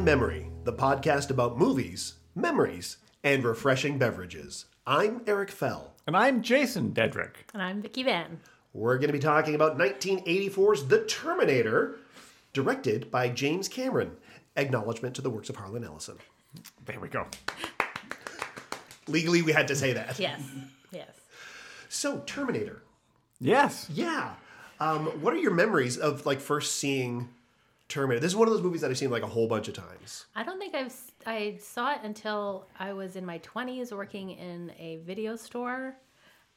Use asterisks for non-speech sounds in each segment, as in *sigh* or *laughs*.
My Memory, the podcast about movies, memories, and refreshing beverages. I'm Eric Fell. And I'm Jason Dedrick. And I'm Vicky Van. We're going to be talking about 1984's The Terminator, directed by James Cameron. Acknowledgement to the works of Harlan Ellison. There we go. Legally, we had to say that. Yes, yes. So, Terminator. Yes. Yeah. Um, what are your memories of like first seeing Terminator? This is one of those movies that I've seen like a whole bunch of times. I don't think I've I saw it until I was in my twenties working in a video store.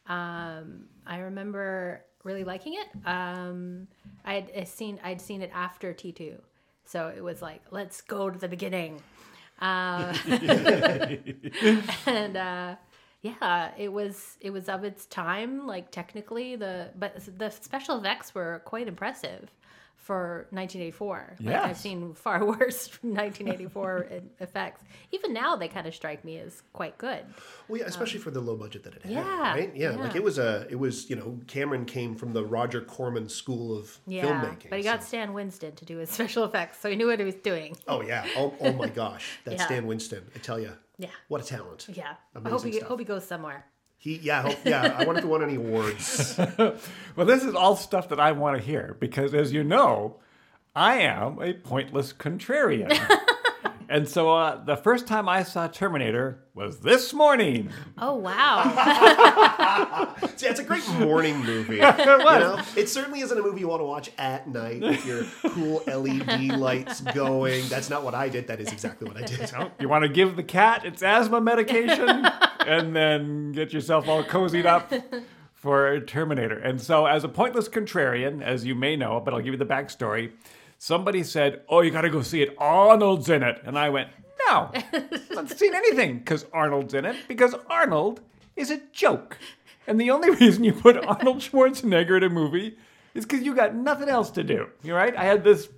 Um, I remember really liking it. Um, I had uh, seen I'd seen it after T two, so it was like let's go to the beginning. Uh, *laughs* and uh, yeah, it was it was of its time. Like technically, the but the special effects were quite impressive for 1984. Like I've seen far *laughs* worse 1984 *laughs* e- effects. Even now, they kind of strike me as quite good. Well, yeah, especially um, for the low budget that it had, yeah, right? Yeah, like it was a, it was you know, Cameron came from the Roger Corman school of Yeah, filmmaking. but he got so- Stan Winston to do his *laughs* special effects, so he knew what he was doing. Oh yeah! Oh, oh my gosh! That's Yeah. Stan Winston. I tell you. Yeah. What a talent. Yeah, I hope he stuff. hope he goes somewhere. He yeah I hope, yeah. I wonder if he won any awards. *laughs* Well, this is all stuff that I want to hear because, as you know, I am a pointless contrarian. *laughs* and so uh, the first time I saw Terminator was this morning. Oh wow! *laughs* See, it's a great morning movie. it You know? It certainly isn't a movie you want to watch at night with your cool LED lights going. That's not what I did. That is exactly what I did. You want to give the cat its asthma medication and then get yourself all cozied up for Terminator. And so, as a pointless contrarian, as you may know, but I'll give you the backstory, somebody said, Oh, you got to go see it. Arnold's in it. And I went, No, I've not seen anything because Arnold's in it because Arnold is a joke. And the only *laughs* reason you put Arnold Schwarzenegger in a movie is because you got nothing else to do. You're right? I had this.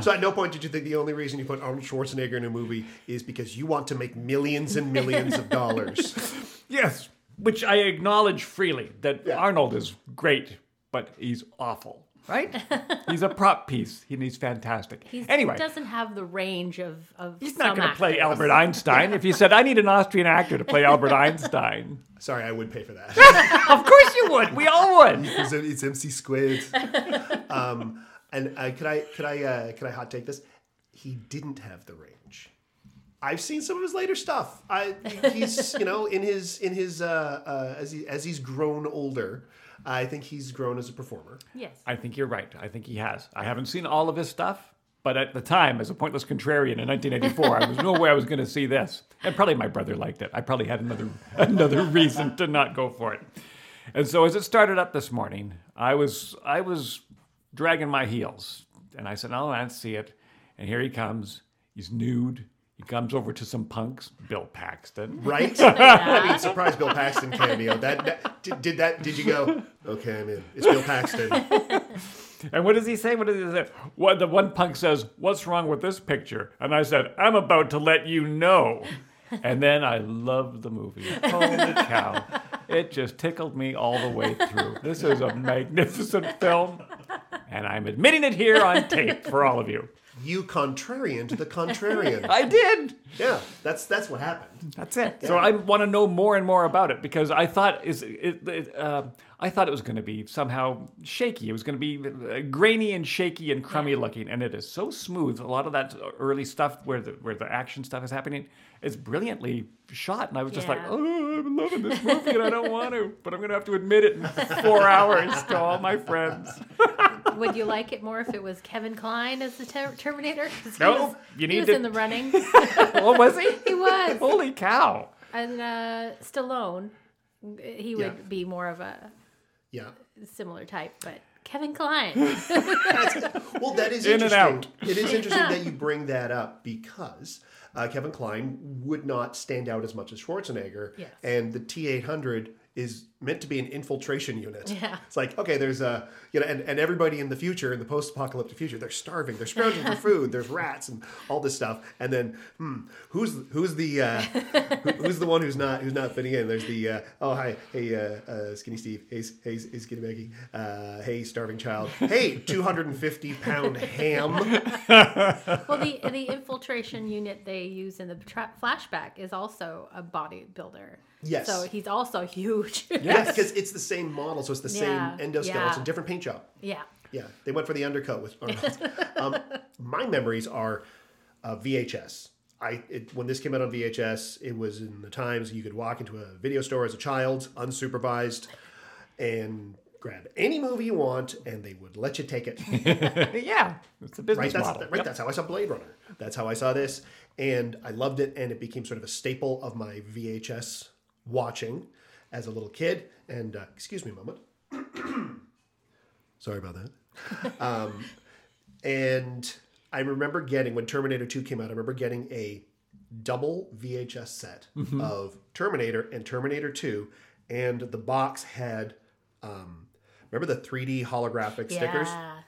So at no point did you think the only reason you put Arnold Schwarzenegger in a movie is because you want to make millions and millions of dollars. *laughs* Yes, which I acknowledge freely that Yeah. Arnold is great, but he's awful, right? *laughs* he's a prop piece, and he's fantastic. He anyway, doesn't have the range of of. he's not going to play. Albert Einstein. If you said, I need an Austrian actor to play Albert *laughs* Einstein, Sorry, I would pay for that. of course you would. We all would. it's, it's MC Squid. Um, and uh, could I could I uh, could I hot take this? He didn't have the range. I've seen some of his later stuff. I he's you know in his in his uh, uh, as he as he's grown older. I think he's grown as a performer. Yes. I think you're right. I think he has. I haven't seen all of his stuff, but at the time, as a pointless contrarian in 1984, I was no way I was going to see this. And probably my brother liked it. I probably had another *laughs* another reason to not go for it. And so as it started up this morning, I was I was dragging my heels, and I said, "Oh, let's see it." And here he comes. He's nude. He comes over to some punks, Bill Paxton. *laughs* Right? I mean, surprise Bill Paxton cameo. That, that did, did that? Did you go? Okay, I'm in. It's Bill Paxton. *laughs* And what does he say? What does he say? What the one punk says, "What's wrong with this picture?" And I said, "I'm about to let you know." And then I loved the movie. Holy *laughs* cow! It just tickled me all the way through. This is a magnificent film, and I'm admitting it here on tape for all of you. You contrarian to the contrarian. *laughs* I did. Yeah, that's that's what happened. That's it. So I want to know more and more about it because I thought is it, it uh, I thought it was going to be somehow shaky. It was going to be uh, grainy and shaky and crummy looking, and it is so smooth. A lot of that early stuff where the where the action stuff is happening is brilliantly shot, and I was just like, oh, I'm loving this movie, and I don't want to, but I'm going to have to admit it in *laughs* four hours to all my friends. *laughs* Would you like it more if it was Kevin Kline as the ter- Terminator? 'Cause he No, was, you he need was to- in the running. *laughs* oh, was he? he was. Holy cow! And uh, Stallone, he would Yeah. be more of a Yeah. similar type, but Kevin Kline. *laughs* *laughs* Well, that is In and interesting. out. It is interesting that *laughs* you bring that up because uh, Kevin Kline would not stand out as much as Schwarzenegger, Yes. and the T eight hundred is meant to be an infiltration unit. Yeah. It's like, okay, there's a, you know, and, and everybody in the future, in the post apocalyptic future, they're starving, they're scrounging for *laughs* food, there's rats and all this stuff. And then, hmm, who's who's the uh, who, who's the one who's not who's not fitting in? There's the uh, oh hi hey uh, uh, skinny Steve hey hey, hey skinny Maggie uh, hey starving child hey 250 pound ham Well, the the infiltration unit they use in the tra- flashback is also a bodybuilder. Yes. So he's also huge. yeah *laughs* because it's the same model so it's the Yeah, same endoskeleton yeah. different paint job yeah. yeah they went for the undercoat with Arnold *laughs* um, my memories are uh, VHS I it, when this came out on VHS it was in the times you could walk into a video store as a child unsupervised and grab any movie you want and they would let you take it *laughs* yeah, it's a business right? That's model. right. That's how I saw Blade Runner. That's how I saw this, and I loved it, and it became sort of a staple of my VHS watching as a little kid. And uh, excuse me a moment. *coughs* Sorry about that. *laughs* um, and I remember getting when Terminator Two came out. I remember getting a double VHS set of Terminator and Terminator Two, and the box had. Um, remember the 3D holographic stickers? Yeah.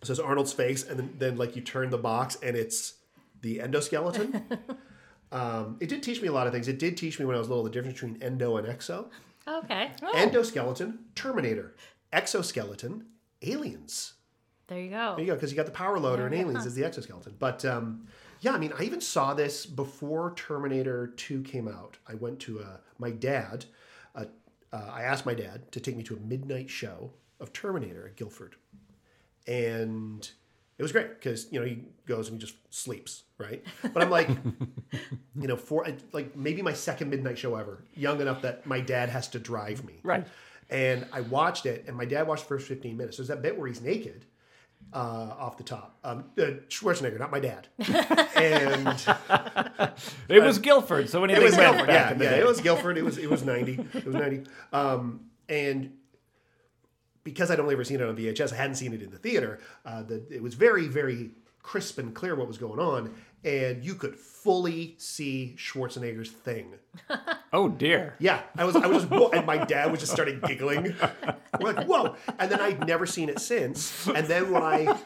It says Arnold's face, and then, then like you turn the box and it's the endoskeleton. *laughs* um, it did teach me a lot of things. It did teach me when I was little the difference between endo and exo. Okay. Endoskeleton, Terminator. Exoskeleton, Aliens. There you go. There you go, because you got the power loader and Aliens is the exoskeleton. But um, yeah, I mean, I even saw this before Terminator 2 came out. I went to a, my dad, uh, uh, I asked my dad to take me to a midnight show of Terminator at Guildford. And it was great because, you know, he goes and he just sleeps, right? But I'm like, *laughs* you know, for like maybe my second midnight show ever, young enough that my dad has to drive me. Right. And I watched it, and my dad watched the first 15 minutes. There's that bit where he's naked uh, off the top. Um, uh, Schwarzenegger, not my dad. *laughs* and It was *laughs* Guildford, so it anything was Guildford. Yeah, yeah, it was Guildford. It was it was 90. It was 90. Um, and because I'd only ever seen it on VHS, I hadn't seen it in the theater. Uh, the, it was very, very crisp and clear what was going on, and you could fully see Schwarzenegger's thing. *laughs* Oh dear. Yeah, I was, I was just, and my dad was just started giggling. We're like, whoa! And then I'd never seen it since. And then when I,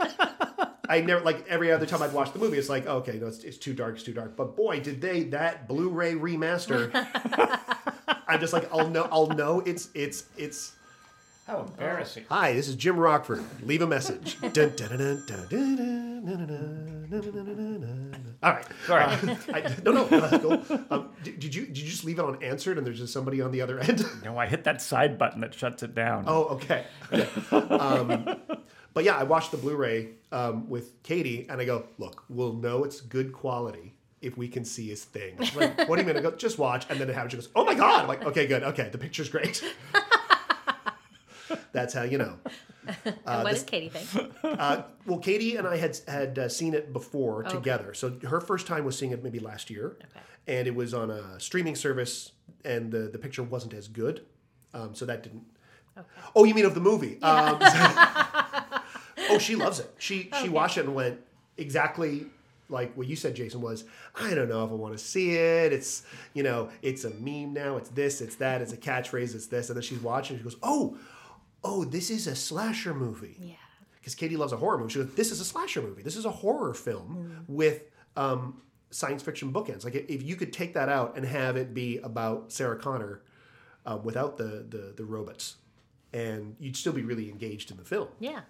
I never like every other time I'd watch the movie, it's like, okay, no, it's, it's too dark, it's too dark. But boy, did they that Blu-ray remaster! *laughs* I'm just like, I'll know, I'll know it's it's it's. How embarrassing. Hi, this is Jim Rockford. Leave a message. Dun, dun, dun, dun, dun, dun, dun, dun, dun, dun, dun, dun, dun. All right. Sorry. Uh, I, no, no, no, that's cool. Um, did, did you did you just leave it unanswered and there's just somebody on the other end? No, I hit that side button that shuts it down. Oh, okay. Okay. Um, but yeah, I watched the Blu-ray um, with Katie, and I go, "Look, we'll know it's good quality if we can see his thing." Like, what do you mean? I go, "Just watch," and then it happens. She goes, "Oh my god!" I'm like, "Okay, good. Okay, the picture's great." That's how you know. *laughs* Uh, what does Katie think? *laughs* Uh, well, Katie and I had had uh, seen it before together. So her first time was seeing it maybe last year, and it was on a streaming service, and the the picture wasn't as good, um, so that didn't. Oh, you mean of the movie? Um, *laughs* oh, she loves it. She she watched it and went exactly like what you said, Jason. Was I don't know if I want to see it. It's you know it's a meme now. It's this. It's that. It's a catchphrase. It's this. And then she's watching. She goes, oh, oh, this is a slasher movie Yeah. because Katie loves a horror movie. She goes, "This is a slasher movie. This is a horror film with um, science fiction bookends. Like if you could take that out and have it be about Sarah Connor uh, without the, the the robots, and you'd still be really engaged in the film, Yeah.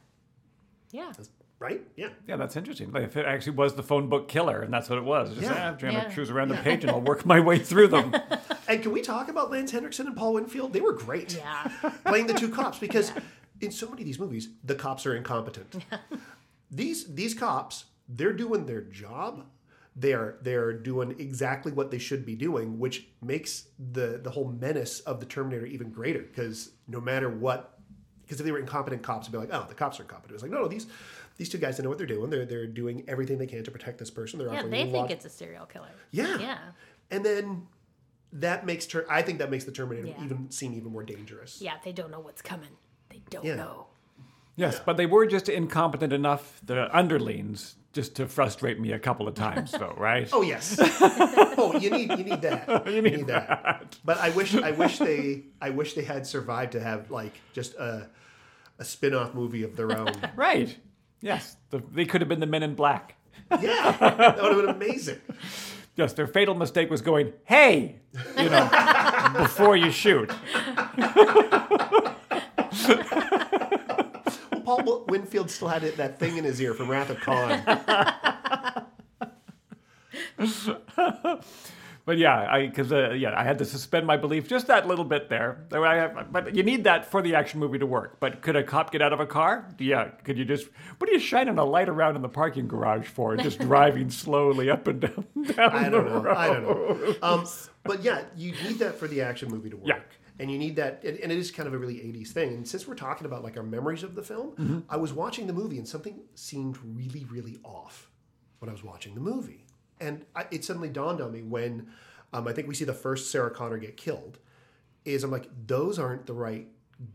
Yeah. Right? Yeah, Yeah, that's interesting. Like if it actually was the phone book killer, and that's what it was. Just, Yeah. ah, I'm trying Yeah. to cruise around the page, and I'll work *laughs* my way through them. *laughs* And can we talk about Lance Henriksen and Paul Winfield? They were great Yeah. *laughs* playing the two cops because in so many of these movies, the cops are incompetent. these these cops, they're doing their job. They're they're doing exactly what they should be doing, which makes the the whole menace of the Terminator even greater. Because no matter what, because if they were incompetent cops, it'd be like, oh, the cops are incompetent. It's like, no, no, these these two guys they know what they're doing. They're they're doing everything they can to protect this person. They're Yeah. offering They a think lot- it's a serial killer. yeah. Yeah. And then that makes ter- I think that makes the Terminator Yeah. even seem even more dangerous. Yeah. They don't know what's coming. They don't Yeah. know. Yes, but they were just incompetent enough, the underlings, just to frustrate me a couple of times, though, *laughs* right? Oh yes. *laughs* oh, you need you need that. *laughs* You need, that. But I wish I wish they I wish they had survived to have like just a a spin-off movie of their own. Right. Yes. The, they could have been the Men in Black. yeah, that would have been amazing. Yes, their fatal mistake was going, hey, you know, before you shoot. Paul Winfield still had it, that thing in his ear from Wrath of Khan. But yeah, I because uh, yeah, I had to suspend my belief just that little bit there. Have- But you need that for the action movie to work. But could a cop get out of a car? Yeah. Could you just? What are you shining a light around in the parking garage for? Just driving slowly up and down. *laughs* down I don't know. I don't know. Um, but yeah, you need that for the action movie to work. Yeah. And you need that, and and it is kind of a really 80s thing. And since we're talking about like our memories of the film, Mm-hmm. I was watching the movie and something seemed really, really off when I was watching the movie. And I, it suddenly dawned on me when um, I think we see the first Sarah Connor get killed, is I'm like, those aren't the right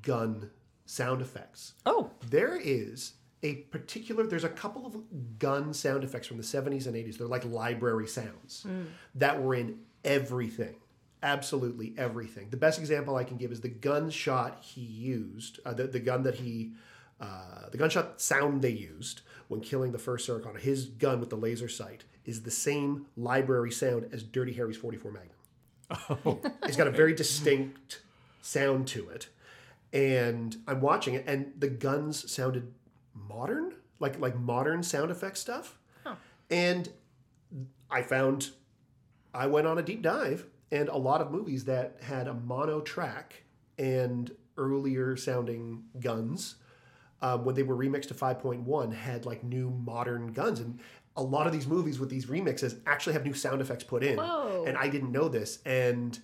gun sound effects Oh, there is a particular there's a couple of gun sound effects from the 70s and 80s they're like library sounds that were in everything absolutely everything the best example i can give is the gunshot he used uh, the, the gun that he uh, the gunshot sound they used when killing the first Sarah Connor, his gun with the laser sight is the same library sound as Dirty Harry's 44 Magnum. Oh. *laughs* It's got a very distinct sound to it. And I'm watching it, and the guns sounded modern, like like modern sound effect stuff. And I found I went on a deep dive, and a lot of movies that had a mono track and earlier sounding guns, um, when they were remixed to 5.1, had like new modern guns. And a lot of these movies with these remixes actually have new sound effects put in. Whoa. And I didn't know this. And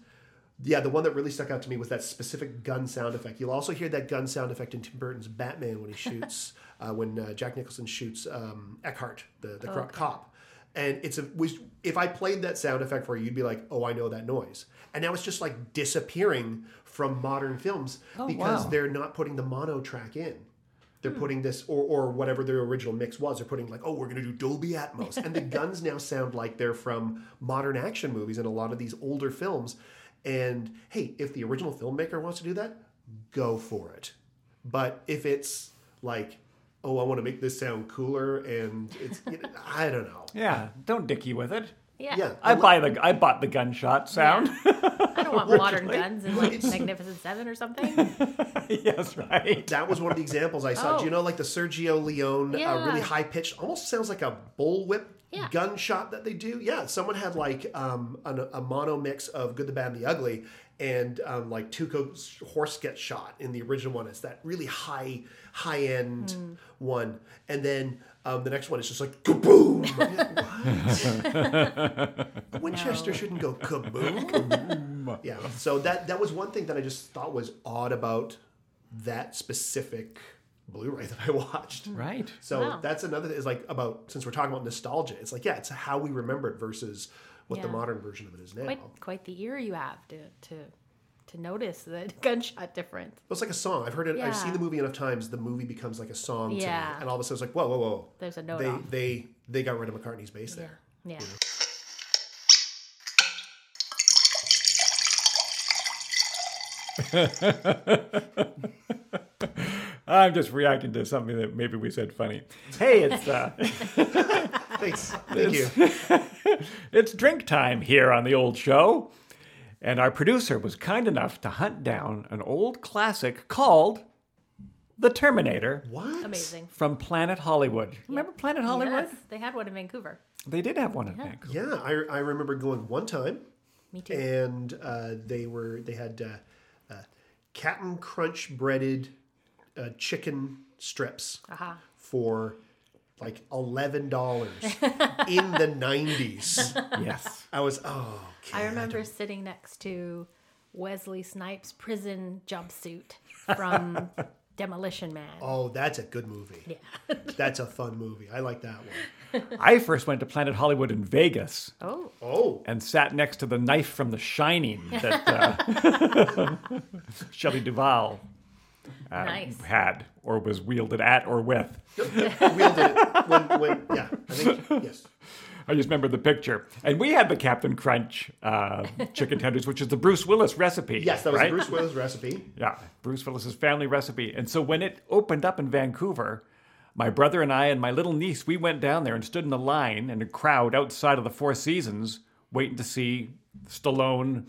yeah, the one that really stuck out to me was that specific gun sound effect. You'll also hear that gun sound effect in Tim Burton's Batman when he shoots, *laughs* uh, when uh, Jack Nicholson shoots um, Eckhardt, the, the corrupt cop. And it's a was if I played that sound effect for you, you'd be like, "Oh, I know that noise." And now it's just like disappearing from modern films oh, because wow. they're not putting the mono track in. They're hmm. putting this, or, or whatever their original mix was. They're putting like, oh, we're going to do Dolby Atmos, and the *laughs* guns now sound like they're from modern action movies and a lot of these older films. And hey, if the original filmmaker wants to do that, go for it. But if it's like, oh, I want to make this sound cooler, and it's, you know, I don't know. *laughs* yeah. Don't dicky with it. Yeah. Yeah, I buy the I bought the gunshot sound. *laughs* I don't want modern Literally. guns in like Magnificent Seven or something. *laughs* yes, right. that was one of the examples I saw. Do you Oh. know, like the Sergio Leone, uh, really high pitched, almost sounds like a bullwhip Yeah. gunshot that they do? Yeah, someone had like um, an, a mono mix of Good, the Bad, and the Ugly, and um, like Tuco's horse gets shot in the original one. It's that really high, high end Hmm. one, and then um, the next one is just like kaboom. *laughs* what? *laughs* Winchester shouldn't go kaboom. Yeah. So that that was one thing that I just thought was odd about that specific Blu-ray *laughs* that I watched. Right. So Wow. that's another is like about since we're talking about nostalgia, it's like yeah, it's how we remember it versus what the modern version of it is now. quite quite the ear you have to to to notice the *laughs* gunshot difference. It's like a song. I've heard it. I've seen the movie enough times. The movie becomes like a song to Yeah. me, and all of a sudden it's like whoa, whoa, whoa. There's a note They off. they they got rid of McCartney's bass there. Yeah. *laughs* I'm just reacting to something that maybe we said funny. Hey, it's uh, *laughs* Thanks. Thank you. *laughs* it's drink time here on the old show, and our producer was kind enough to hunt down an old classic called The Terminator What? Amazing. from Planet Hollywood. Remember Planet Hollywood? Yes, they had one in Vancouver. They did have one in Vancouver. Yeah, I, I remember going one time, Me too. and uh, they were they had uh, Captain Crunch breaded uh, chicken strips Aha. for like eleven dollars *laughs* in the nineties. Yes. I was oh. I okay, remember sitting next to Wesley Snipes' prison jumpsuit from *laughs* Demolition Man. Oh, that's a good movie. Yeah. *laughs* That's a fun movie. I like that one. I first went to Planet Hollywood in Vegas Oh, Oh, and sat next to the knife from The Shining that uh, *laughs* Shelley Duvall uh, Nice. had or was wielded at or with. *laughs* Wielded when, when, yeah, I think, yes. I just remember the picture. And we had the Captain Crunch uh, chicken tenders, which is the Bruce Willis recipe. Yes, that was right? Bruce Willis recipe. *laughs* Yeah, Bruce Willis's family recipe. And so when it opened up in Vancouver, my brother and I and my little niece, we went down there and stood in a line in a crowd outside of the Four Seasons waiting to see Stallone,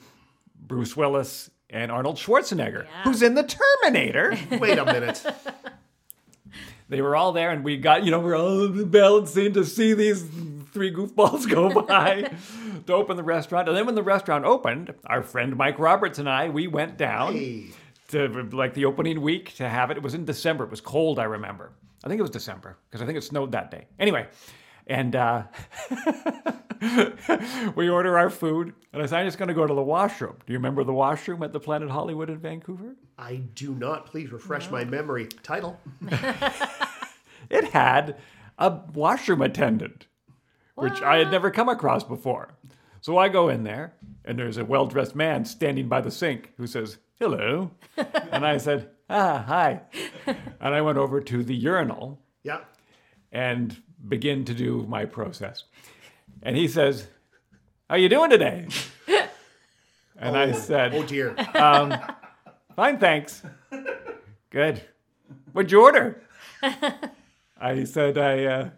Bruce Willis, and Arnold Schwarzenegger, Yeah. who's in the Terminator. *laughs* Wait a minute. they were all there and we got, you know, we are all balancing to see these three goofballs go *laughs* by to open the restaurant. And then when the restaurant opened, our friend Mike Roberts and I, we went down Hey. to like the opening week to have it. It was in December. It was cold, I remember. I think it was December because I think it snowed that day. Anyway, and uh, *laughs* we order our food, and I said, I'm just going to go to the washroom. Do you remember the washroom at the Planet Hollywood in Vancouver? I do not. Please refresh my memory. Title. *laughs* It had a washroom attendant, which I had never come across before. So I go in there, and there's a well dressed man standing by the sink who says, Hello. *laughs* and I said, Ah, hi. and I went over to the urinal Yeah. and begin to do my process. And he says, How you doing today? *laughs* And I said, Oh dear. *laughs* Fine, thanks. Good. What'd you order? I said, I, uh,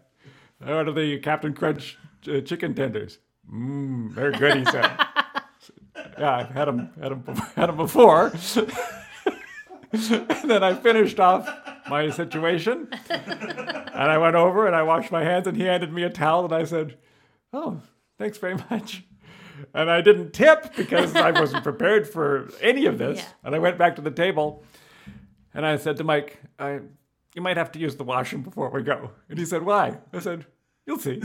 I ordered the Captain Crunch uh, chicken tenders. Mmm, very good, he said. *laughs* yeah, I've had them, had them, had them before. and *laughs* then I finished off my situation. And I went over and I washed my hands, and he handed me a towel, and I said, Oh, thanks very much. And I didn't tip because I wasn't prepared for any of this. *laughs* Yeah. And I went back to the table and I said to Mike, I, You might have to use the washroom before we go. And he said, Why? I said, You'll see.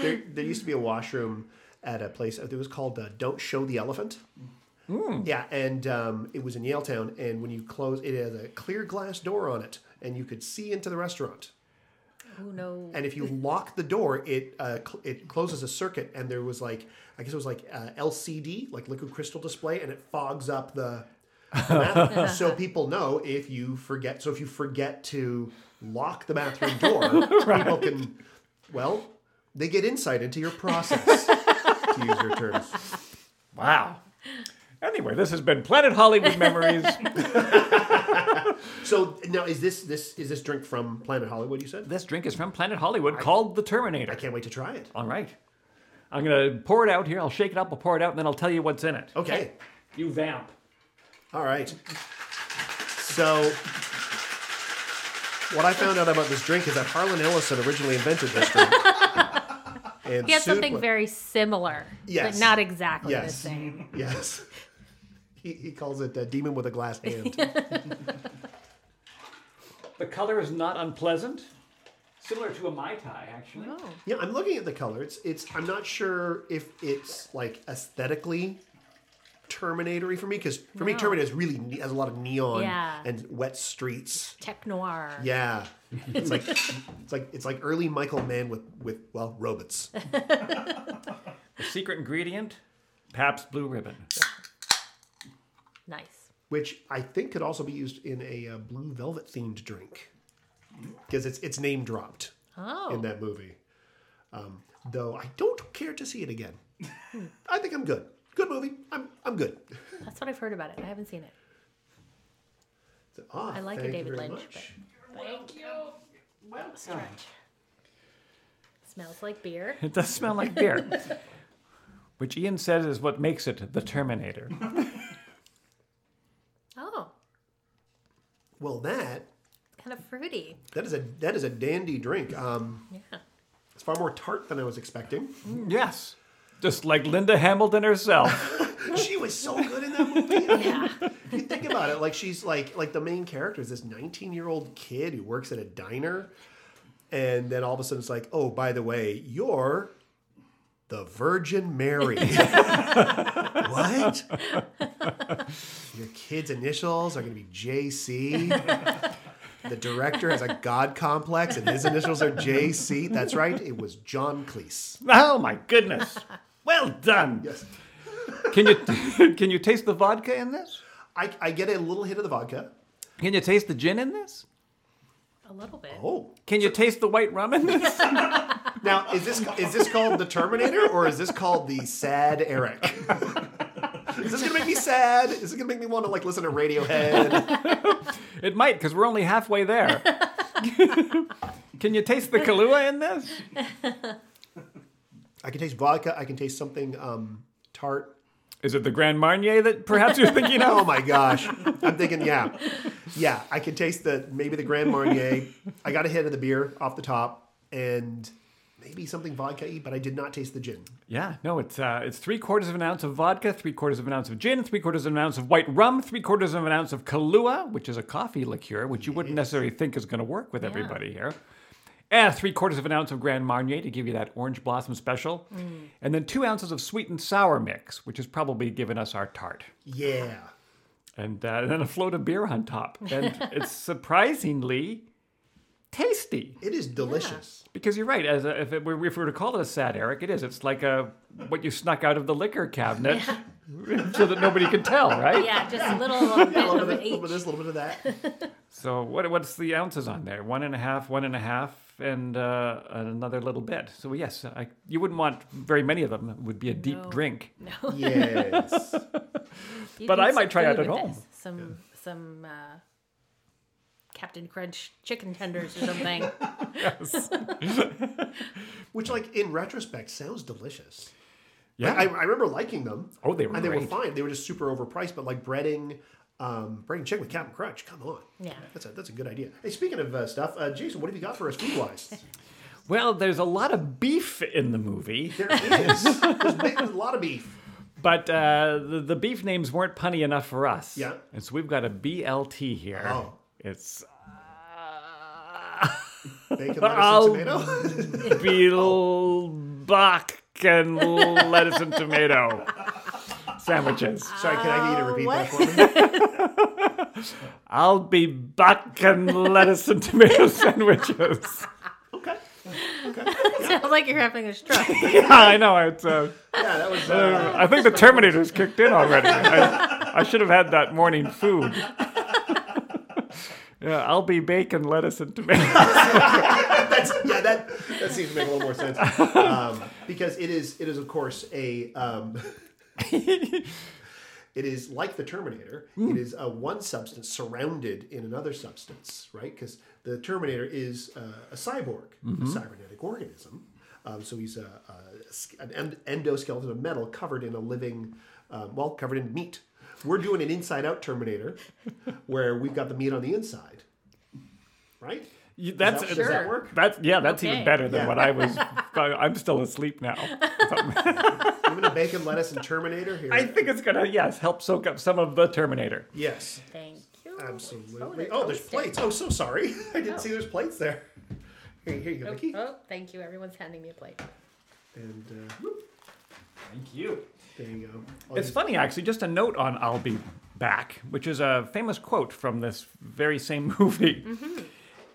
there, there used to be a washroom at a place. It was called uh, "Don't Show the Elephant." Yeah, and um, it was in Yaletown. And when you close, it has a clear glass door on it, and you could see into the restaurant. Oh no. And if you lock the door, it uh, cl- it closes a circuit, and there was like I guess it was like uh, LCD, like liquid crystal display, and it fogs up the. the bathroom. so *laughs* people know if you forget. So if you forget to lock the bathroom *laughs* door, people can. Well, they get insight into your process. to use your terms. Wow. Anyway, this has been Planet Hollywood Memories. *laughs* So now is this this is this drink from Planet Hollywood? You said. this drink is from Planet Hollywood called the Terminator. I can't wait to try it. All right. I'm going to pour it out here. I'll shake it up, I'll pour it out, and then I'll tell you what's in it. Okay. You vamp. All right. So, what I found out about this drink is that Harlan Ellison originally invented this drink. *laughs* and He had something with- very similar. Yes. But not exactly the same. Yes. He, he calls it a demon with a glass *laughs* hand. The color is not unpleasant. Similar to a Mai Tai, actually. Oh. yeah, I'm looking at the color. It's it's. I'm not sure if it's like aesthetically Terminatory for me because for me No. Terminator is really ne- has a lot of neon Yeah. and wet streets. Tech noir. Yeah, it's like it's like it's like early Michael Mann with with well robots. *laughs* The secret ingredient Pabst Blue Ribbon. Nice. which I think could also be used in a uh, blue velvet themed drink because it's it's name dropped Oh. in that movie. Um, though I don't care to see it again. I think I'm good. Good movie. I'm I'm good. That's what I've heard about it. I haven't seen it. So, ah, I like a David Lynch, much. Thank you. Well, Stretch. Smells like beer. It does smell like beer. *laughs* Which Ian says is what makes it the Terminator. *laughs* Oh, Well, that kind of fruity. that is a that is a dandy drink. Um, Yeah. it's far more tart than I was expecting. yes. Just like Linda Hamilton herself. *laughs* she was so good in that movie. Yeah. you think about it, like she's like like the main character is this 19 year old kid who works at a diner, and then all of a sudden it's like, oh, by the way, you're the Virgin Mary. *laughs* what? Your kid's initials are going to be JC. The director has a god complex, and his initials are JC. That's right. It was John Cleese. oh my goodness. Well done. Yes. Can you *laughs* can you taste the vodka in this? I, I get a little hit of the vodka. Can you taste the gin in this? A little bit. Oh. Can you taste the white rum in this? *laughs* Now, is this is this called the Terminator or is this called the Sad Eric? is this gonna make me sad? Is this gonna make me want to like listen to Radiohead? It might, because we're only halfway there. can you taste the Kahlua in this? I can taste vodka. I can taste something um, tart. Is it the Grand Marnier that perhaps you're thinking of? Oh my gosh! I'm thinking, yeah, yeah. I can taste the maybe the Grand Marnier. I got a hit of the beer off the top, and maybe something vodka-y, but I did not taste the gin. Yeah, no, it's uh, it's three quarters of an ounce of vodka, three quarters of an ounce of gin, three quarters of an ounce of white rum, three quarters of an ounce of Kahlua, which is a coffee liqueur, which you wouldn't necessarily think is going to work with everybody here. And three quarters of an ounce of Grand Marnier to give you that orange blossom special. And then two ounces of sweet and sour mix, which has probably given us our tart. Yeah. And, uh, and then a float of beer on top. And *laughs* it's surprisingly tasty. It is delicious. Because you're right. As a, if, it, were- if we were to call it a sad Eric, it is. It's like a what you snuck out of the liquor cabinet *laughs* so that nobody could tell, right? Yeah, just a little a *laughs* bit A little of bit, a little bit of this, a little bit of that. *laughs* So what what's the ounces on there? One and a half, one and a half, and uh, another little bit. So yes, I, you wouldn't want very many of them. It would be a deep No. drink. No. Yes. But I might try it at home. this. Some some uh, Captain Crunch chicken tenders or something. *laughs* yes. *laughs* Which, like in retrospect, sounds delicious. Yeah. I, I remember liking them. Oh, they were and they were fine. They were just super overpriced. But like breading, um, breading chicken with Captain Crunch. Come on. Yeah. That's a that's a good idea. Hey, speaking of uh, stuff, uh, Jason, what have you got for us food wise? *laughs* well, there's a lot of beef in the movie, there is. There's a lot of beef. but uh, the, the beef names weren't punny enough for us. Yeah. And so we've got a BLT here. Oh. It's Bacon, lettuce, I'll- *laughs* and tomato. Bielbach and lettuce and tomato sandwiches. Sorry, can I get you to repeat that for me? *laughs* I'll be back and lettuce and tomato sandwiches. Okay. *laughs* Sounds like you're having a stroke. yeah, I know. It's, uh, Yeah, that was. Uh, I think the Terminator's kicked in already. I, I should have had that morning food. Yeah, I'll be bacon, lettuce, and *laughs* tomato. that's, yeah, that that seems to make a little more sense. Um, because it is it is of course a. Um, *laughs* It is like the Terminator. It is a one substance surrounded in another substance, right? Because the Terminator is uh, a cyborg, a cybernetic organism. Um, so he's a, a an endoskeleton of metal covered in a living, um, well, covered in meat. We're doing an inside out Terminator where we've got the meat on the inside, right? You- That's Does that- does that work? That's yeah. That's even better than Yeah. what I was. *laughs* I'm still asleep now. Even a bacon, lettuce, and Terminator here. I think it's gonna yes help soak up some of the Terminator. yes, Thank you. absolutely. they're Oh, there's plates. Oh, so sorry. *laughs* I didn't Oh. see there's plates there. Here, here you go, Oh, Mickey. oh, thank you. Everyone's handing me a plate. And uh, Thank you. There you go. It's funny, actually, just a note on I'll Be Back, which is a famous quote from this very same *laughs* movie.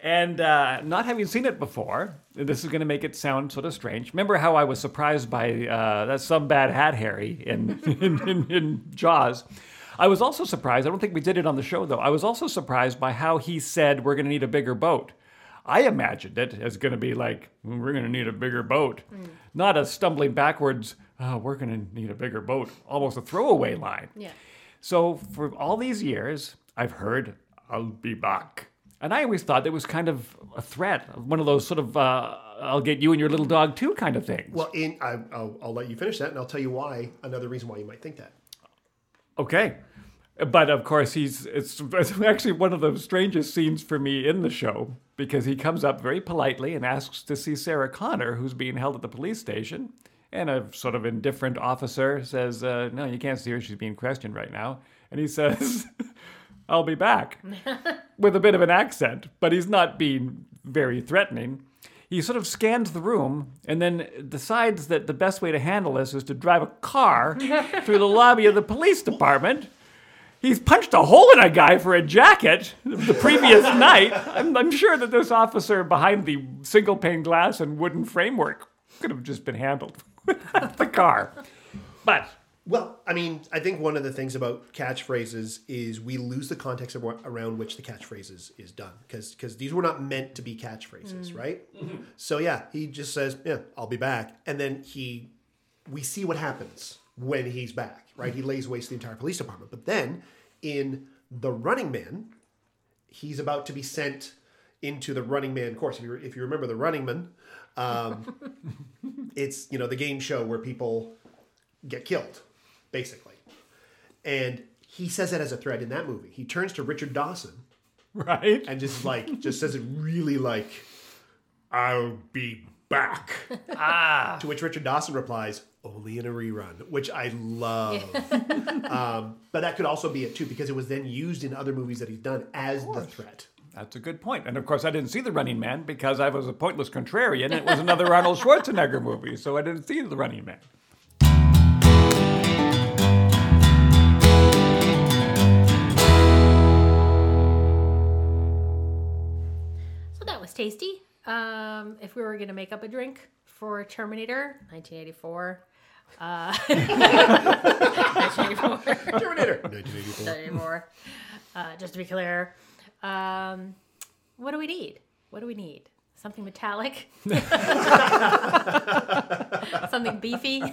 And uh, not having seen it before, this is going to make it sound sort of strange. Remember how I was surprised by uh, that some bad hat Harry in, *laughs* in, in, in Jaws? I was also surprised, I don't think we did it on the show though, I was also surprised by how he said, We're going to need a bigger boat. I imagined it as going to be like, "Mm, we're going to need a bigger boat. Not a stumbling backwards, oh, we're going to need a bigger boat, almost a throwaway line. Yeah. So for all these years, I've heard, I'll be back. And I always thought it was kind of a threat, one of those sort of, uh, I'll get you and your little dog too kind of things. Well, in I, I'll, I'll let you finish that, and I'll tell you why. Another reason why you might think that. Okay. But of course, he's it's, it's actually one of the strangest scenes for me in the show because he comes up very politely and asks to see Sarah Connor, who's being held at the police station. And a sort of indifferent officer says, uh, No, you can't see her. She's being questioned right now. And he *laughs* says, I'll be back *laughs* with a bit of an accent, but he's not being very threatening. He sort of scans the room and then decides that the best way to handle this is to drive a car *laughs* through the lobby of the police department. He's punched a hole in a guy for a jacket the previous *laughs* night. I'm, I'm sure that this officer behind the single pane glass and wooden framework could have just been handled *laughs* the car. But Well, I mean, I think one of the things about catchphrases is we lose the context of what, around which the catchphrase is, is done because because these were not meant to be catchphrases, mm. right? Mm-hmm. So yeah, he just says, "Yeah, I'll be back," and then he, we see what happens when he's back, right? He lays waste the entire police department, but then in the Running Man, he's about to be sent into the Running Man course. If you if you remember the Running Man, um, *laughs* it's you know the game show where people get killed, basically. And he says that as a threat in that movie. He turns to Richard Dawson right, and just like just says it really like, "I'll be back." *laughs* ah. To which Richard Dawson replies, "Only in a rerun," which I love. *laughs* um, but that could also be it too, because it was then used in other movies that he's done as the threat. that's a good point. And of course, I didn't see The Running Man because I was a pointless contrarian. It was another Arnold Schwarzenegger movie, so I didn't see The Running Man. So that was tasty. Um, if we were going to make up a drink for Terminator, 1984. Uh, 1984. *laughs* Terminator. 1984. 1984. Uh, just to be clear, um, what do we need? What do we need? Something metallic? *laughs* Something beefy?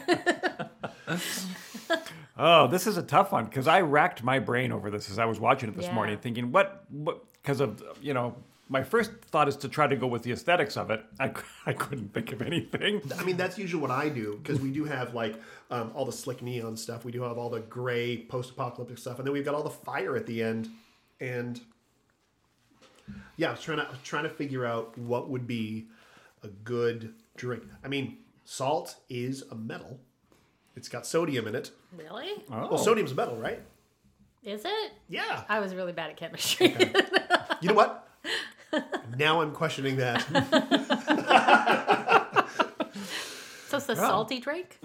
Oh, this is a tough one because I racked my brain over this as I was watching it this Yeah. morning, thinking, what, what, because of, you know, my first thought is to try to go with the aesthetics of it. I, *laughs* I couldn't think of anything. I mean, that's usually what I do because we do have like um, all the slick neon stuff. We do have all the gray post-apocalyptic stuff, and then we've got all the fire at the end. And yeah, I was trying to was trying to figure out what would be a good drink. I mean, salt is a metal. It's got sodium in it. really? Well, sodium's a metal, right? Is it? Yeah. I was really bad at chemistry. *laughs* You know what? Now I'm questioning that. *laughs* so it's a salty drink?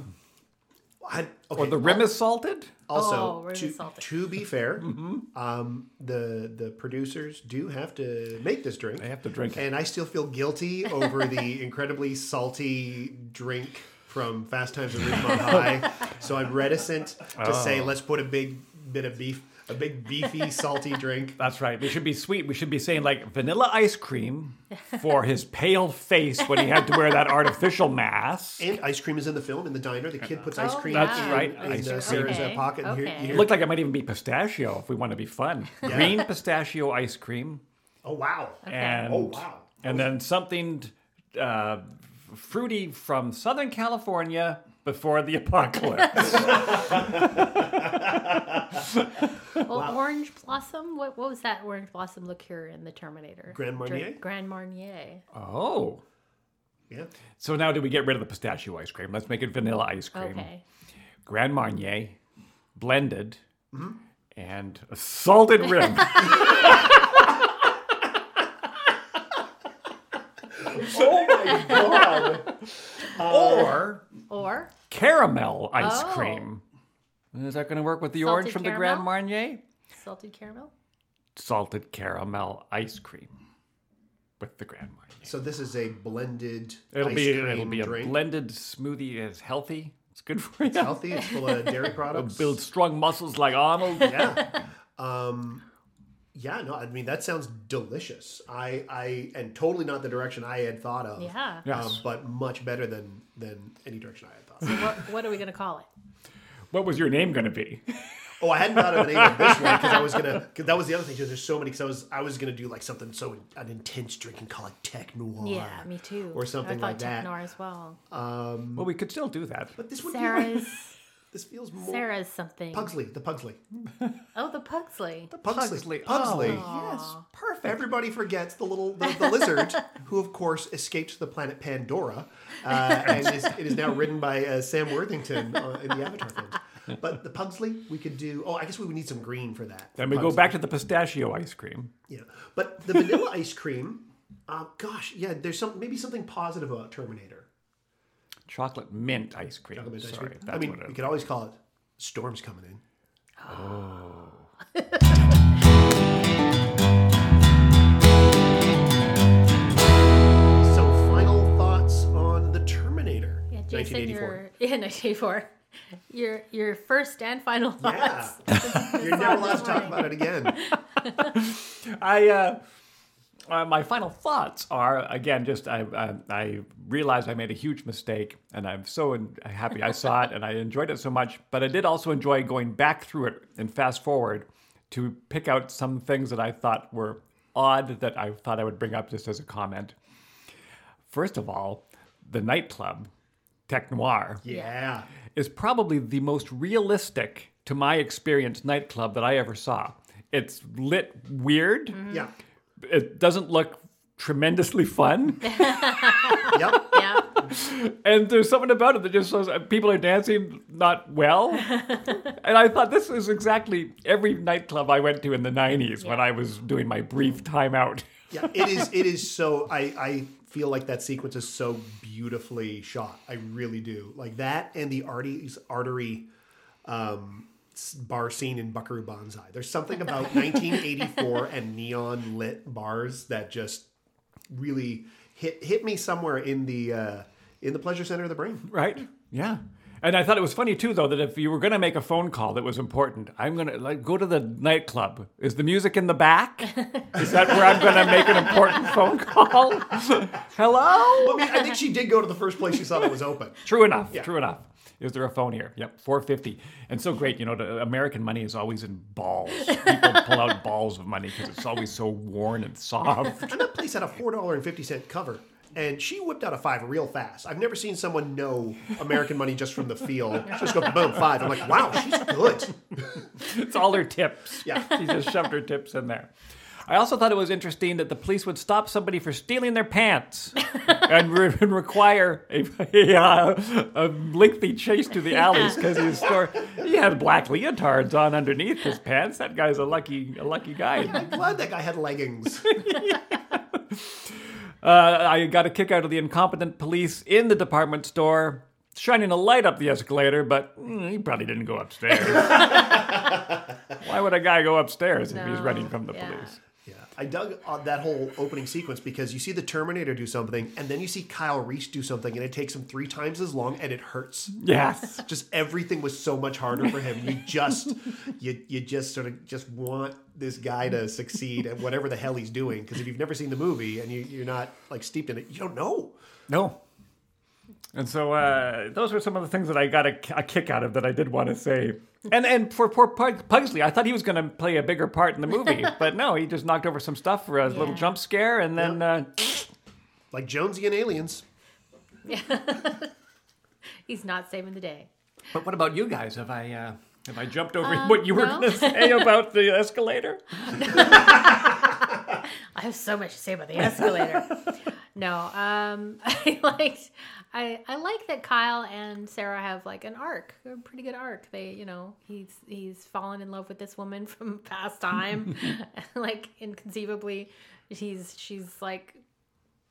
I, okay, Or the rim is salted? Also, Oh, rim to, is salted. to be fair, *laughs* Mm-hmm. um, the the producers do have to make this drink. They have to drink it. and I still feel guilty over the *laughs* incredibly salty drink from Fast Times at Ridgemont High. So I'm reticent to Oh. say let's put a big bit of beef, a big beefy salty drink. That's right. We should be sweet. We should be saying like vanilla ice cream for his pale face when he had to wear that artificial mask. And ice cream is in the film in the diner. The kid puts ice Oh, cream That's in, right, in ice uh, cream. Sarah's uh, Okay, pocket. And here, here- It looked like it might even be pistachio if we want to be fun. Green pistachio ice cream. oh wow! And, Oh, wow. And then something uh, fruity from Southern California before the apocalypse. *laughs* Well, orange blossom. What, what was that orange blossom liqueur in the Terminator? Grand Marnier? Drink- Grand Marnier. oh. Yeah. So now do we get rid of the pistachio ice cream? Let's make it vanilla ice cream. Okay. Grand Marnier, blended, mm-hmm. and a salted rim. *laughs* Oh my god! *laughs* Uh, or Or caramel ice Oh. cream. Is that going to work with the Salted orange from the Grand caramel? Marnier? salted caramel. Salted caramel ice cream with the Grand Marnier. So this is a blended. It'll ice be cream it'll be a drink. blended smoothie. It's healthy. It's good for you. healthy. It's full of dairy *laughs* products. Build strong muscles like Arnold. Yeah. *laughs* Um, yeah. No, I mean that sounds delicious. I, I, and totally not the direction I had thought of. Yeah. Yes. Um, but much better than than any direction I had thought. of. What, what are we going to call it? What was your name going to be? oh, I hadn't thought of a name of this one because I was gonna. *laughs* Cause that was the other thing. 'cause there's so many. Because I was I was gonna do like something so an intense drink and call it tech noir. Yeah, me too. Or something I thought like that. Tech noir as well. Um, Well, we could still do that. But this would be Sarah's this feels more Sarah's something. Pugsley. The Pugsley. Oh, the Pugsley. Pugsley. Pugsley. Pugsley. Oh, yes, perfect. Everybody forgets the little the, the lizard, *laughs* who of course escaped the planet Pandora, uh, and is, it is now ridden by uh, Sam Worthington uh, in the Avatar films. But the Pugsley, we could do. Oh, I guess we would need some green for that. Then we go back to the pistachio ice cream. Yeah, but the vanilla ice cream. Uh, gosh, yeah. There's some maybe something positive about Terminator. Chocolate mint ice cream. Chocolate mint ice Sorry, cream. that's I mean, what we it could always call it "Storm's Coming In." Oh. *laughs* So, final thoughts on the Terminator. Yeah, Jason, 1984. your yeah, *laughs* 1984. Your your first and final thoughts. Yeah. *laughs* You're never allowed to talk about it again. I uh, uh, my final thoughts are again just I I, I realized I made a huge mistake and I'm so in, happy I saw it and I enjoyed it so much. But I did also enjoy going back through it and fast forward to pick out some things that I thought were odd that I thought I would bring up just as a comment. First of all, the nightclub, Tech Noir Yeah. is probably the most realistic, to my experience, nightclub that I ever saw. It's lit weird. Yeah. It doesn't look tremendously fun. *laughs* Yep. yeah. and there's something about it that just shows uh, people are dancing not well. *laughs* and I thought this is exactly every nightclub I went to in the 90s when I was doing my brief time out. *laughs* Yeah. It is. It is so. I. I feel like that sequence is so beautifully shot. I really do. Like that and the Artie's Artery um, s- bar scene in Buckaroo Banzai. There's something about *laughs* 1984 and neon lit bars that just really hit hit me somewhere in the uh, in the pleasure center of the brain. Right? Yeah. And I thought it was funny too, though, that if you were going to make a phone call that was important, I'm going to like go to the nightclub. Is the music in the back? *laughs* Is that where I'm going to make an important phone call? *laughs* Hello? I mean, I think she did go to the first place she saw that was open. True enough. True enough. Is there a phone here? Yep, 450. And so great, you know, the American money is always in balls. *laughs* People pull out balls of money because it's always so worn and soft. *laughs* And that place had a four dollar and fifty cent cover. And she whipped out a five real fast. I've never seen someone know American money just from the feel. Just go boom five. I'm like, wow, she's good. *laughs* It's all her tips. Yeah. She just shoved her tips in there. I also thought it was interesting that the police would stop somebody for stealing their pants *laughs* and, re- and *laughs* require a, *laughs* a, uh, a lengthy chase to the alleys because his store he had black leotards on underneath his pants. That guy's a lucky a lucky guy. I'm glad that guy had leggings. Uh, I got a kick out of the incompetent police in the department store, shining a light up the escalator, but mm, he probably didn't go upstairs. Why would a guy go upstairs if he's running from the yeah. police? I dug on that whole opening sequence because you see the Terminator do something, and then you see Kyle Reese do something, and it takes him three times as long, and it hurts. Yes. Just everything was so much harder for him. You just, *laughs* you, you just sort of just want this guy to succeed at whatever the hell he's doing. Because if you've never seen the movie and you, you're not like steeped in it, you don't know. No. And so uh, those were some of the things that I got a, a kick out of that I did want to say. *laughs* And and for poor Pugsley, I thought he was going to play a bigger part in the movie, *laughs* but no, he just knocked over some stuff for a little jump scare, and then uh, Like Jonesy and Aliens. Yeah, *laughs* He's not saving the day. But what about you guys? Have I uh, have I jumped over what you were no. going to say about the escalator? I have so much to say about the escalator. no, um, I liked. I, I like that Kyle and Sarah have like an arc, a pretty good arc. They, you know, he's he's fallen in love with this woman *laughs* from past time, *laughs* *laughs* like inconceivably. She's she's like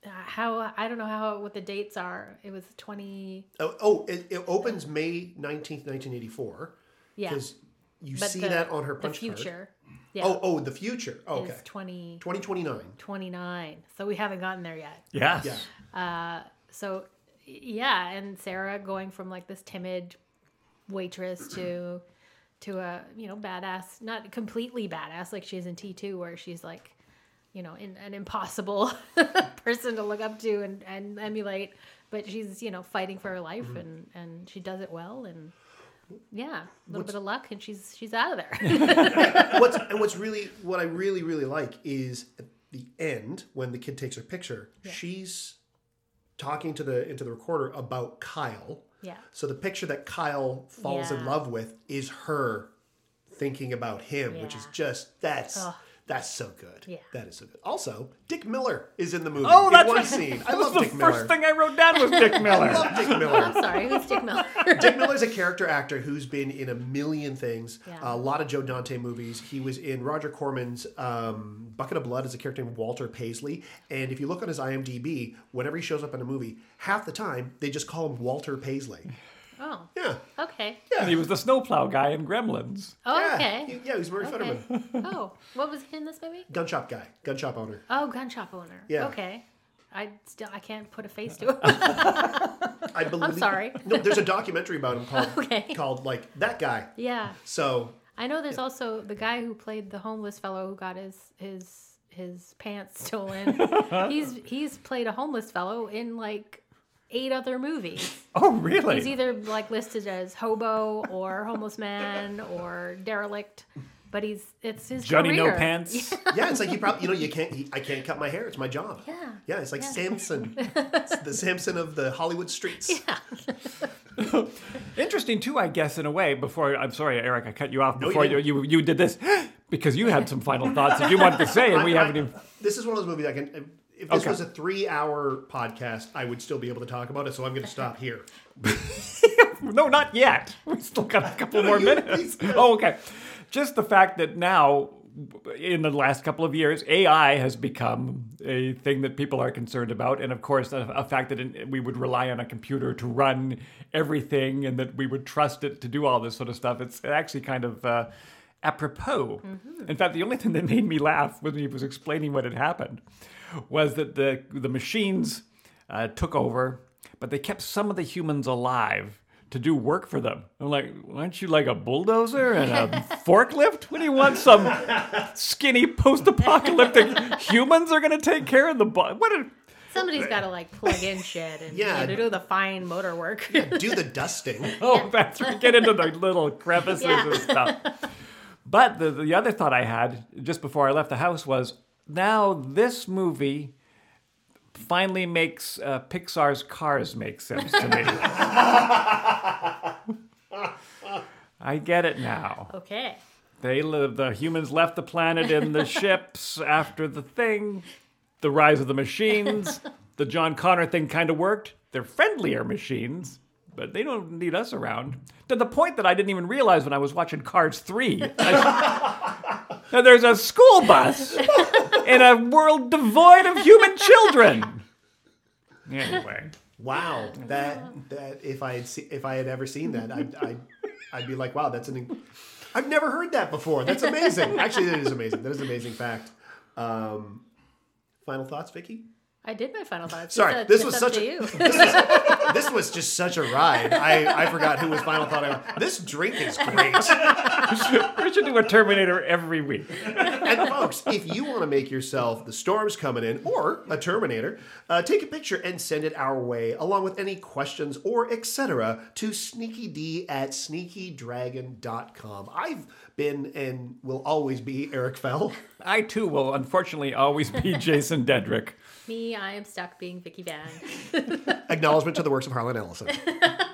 uh, how I don't know how what the dates are. It was twenty. Oh, oh it, it opens May 19th, 1984. Yeah, Because you but see the- that on her the punch card. Yeah, Oh, oh, the future. Oh, okay. is 20, 2029. 29. So we haven't gotten there yet. Yes. Yeah. so yeah and sarah going from like this timid waitress to to a you know badass not completely badass like she is in t2 where she's like you know in, an impossible *laughs* person to look up to and, and emulate but she's you know fighting for her life mm-hmm. and and she does it well and yeah a little bit of luck and she's she's out of there. *laughs* What's *laughs* and what's really what I really really like is at the end when the kid takes her picture, she's talking to the into the recorder about Kyle. yeah So the picture that Kyle falls in love with is her thinking about him, which is just that's Ugh. That's so good. Yeah. That is so good. Also, Dick Miller is in the movie. Oh, in that's one right. scene. I That was love the Dick first thing I wrote down was Dick Miller. I Miller. love Dick Miller. i'm sorry who's dick miller *laughs* Dick Miller's a character actor who's been in a million things. Yeah. A lot of Joe Dante movies. He was in Roger Corman's um, Bucket of Blood as a character named Walter Paisley. And if you look on his IMDb, whenever he shows up in a movie, half the time they just call him Walter Paisley. Oh Yeah. okay And he was the snowplow guy in Gremlins. oh Yeah. okay He- yeah, he was Murray okay Futterman. *laughs* oh what was he in this movie Gun shop guy. Gun shop owner. Oh, gun shop owner. Yeah. Okay. I still I can't put a face to *laughs* it. I believe. I believe. sorry. No, there's a documentary about him called *laughs* Okay. called like that guy. Yeah. So I know there's also the guy who played the homeless fellow who got his his his pants stolen. he's he's played a homeless fellow in like eight other movies. *laughs* Oh, really? He's either like listed as hobo or homeless man or derelict, but he's it's his Johnny No. Pants. *laughs* *laughs* yeah, it's like you probably you know you can't. He, I can't cut my hair. It's my job. Yeah. Yeah, it's like Yeah. Samson, It's the Samson of the Hollywood streets. Yeah. Interesting too, I guess, in a way. Before I'm sorry, Eric, I cut you off you before you, didn't. you you did this *gasps* because you had some final thoughts that you wanted to say, and we I- haven't even. This is one of those movies I can. If this Okay. was a three-hour podcast, I would still be able to talk about it. So I'm going to stop *laughs* here. *laughs* No, not yet. *laughs* We still got a couple more you- minutes. please. Oh, okay. Just the fact that now, in the last couple of years, AI has become a thing that people are concerned about, and of course, a, a fact that in, we would rely on a computer to run everything, and that we would trust it to do all this sort of stuff. It's actually kind of. Uh, Apropos. In fact, the only thing that made me laugh when he was explaining what had happened was that the the machines uh, took over, but they kept some of the humans alive to do work for them. I'm like, aren't you like a bulldozer and a *laughs* forklift? What do you want? Some skinny post-apocalyptic *laughs* humans are going to take care of the bo- what? A, Somebody's got to like plug in shit and Yeah. you know, do the fine motor work. Do the dusting. *laughs* oh, that's we get into the little crevices Yeah. and stuff. But the the other thought I had just before I left the house was now this movie finally makes uh, Pixar's Cars make sense to me. *laughs* I get it now. okay. They live, the humans left the planet in the ships after the thing, the rise of the machines. The John Connor thing kind of worked. They're friendlier machines, but they don't need us around. To the point that I didn't even realize when I was watching Cars 3. I- *laughs* there's a school bus in a world devoid of human children. Anyway. Wow, that that if I had se- if I had ever seen that, I'd I'd, I'd be like, wow, that's an. I've never heard that before. That's amazing. Actually, that is amazing. That is an amazing fact. Um, final thoughts, Vicky? I did my final thoughts. Sorry, It's, this it's was such to a- you. *laughs* This was just such a ride. I, I forgot who was final thought. I, this drink is great. *laughs* We should do a Terminator every week. And folks, if you want to make yourself the storms coming in or a Terminator, uh, take a picture and send it our way, along with any questions or etc. to sneakyd at sneakydragon.com. I've been and will always be Eric Fell. I too will unfortunately always be Jason Dedrick. Me, I am stuck being Vicky Van. *laughs* Acknowledgement to the works of Harlan Ellison. *laughs*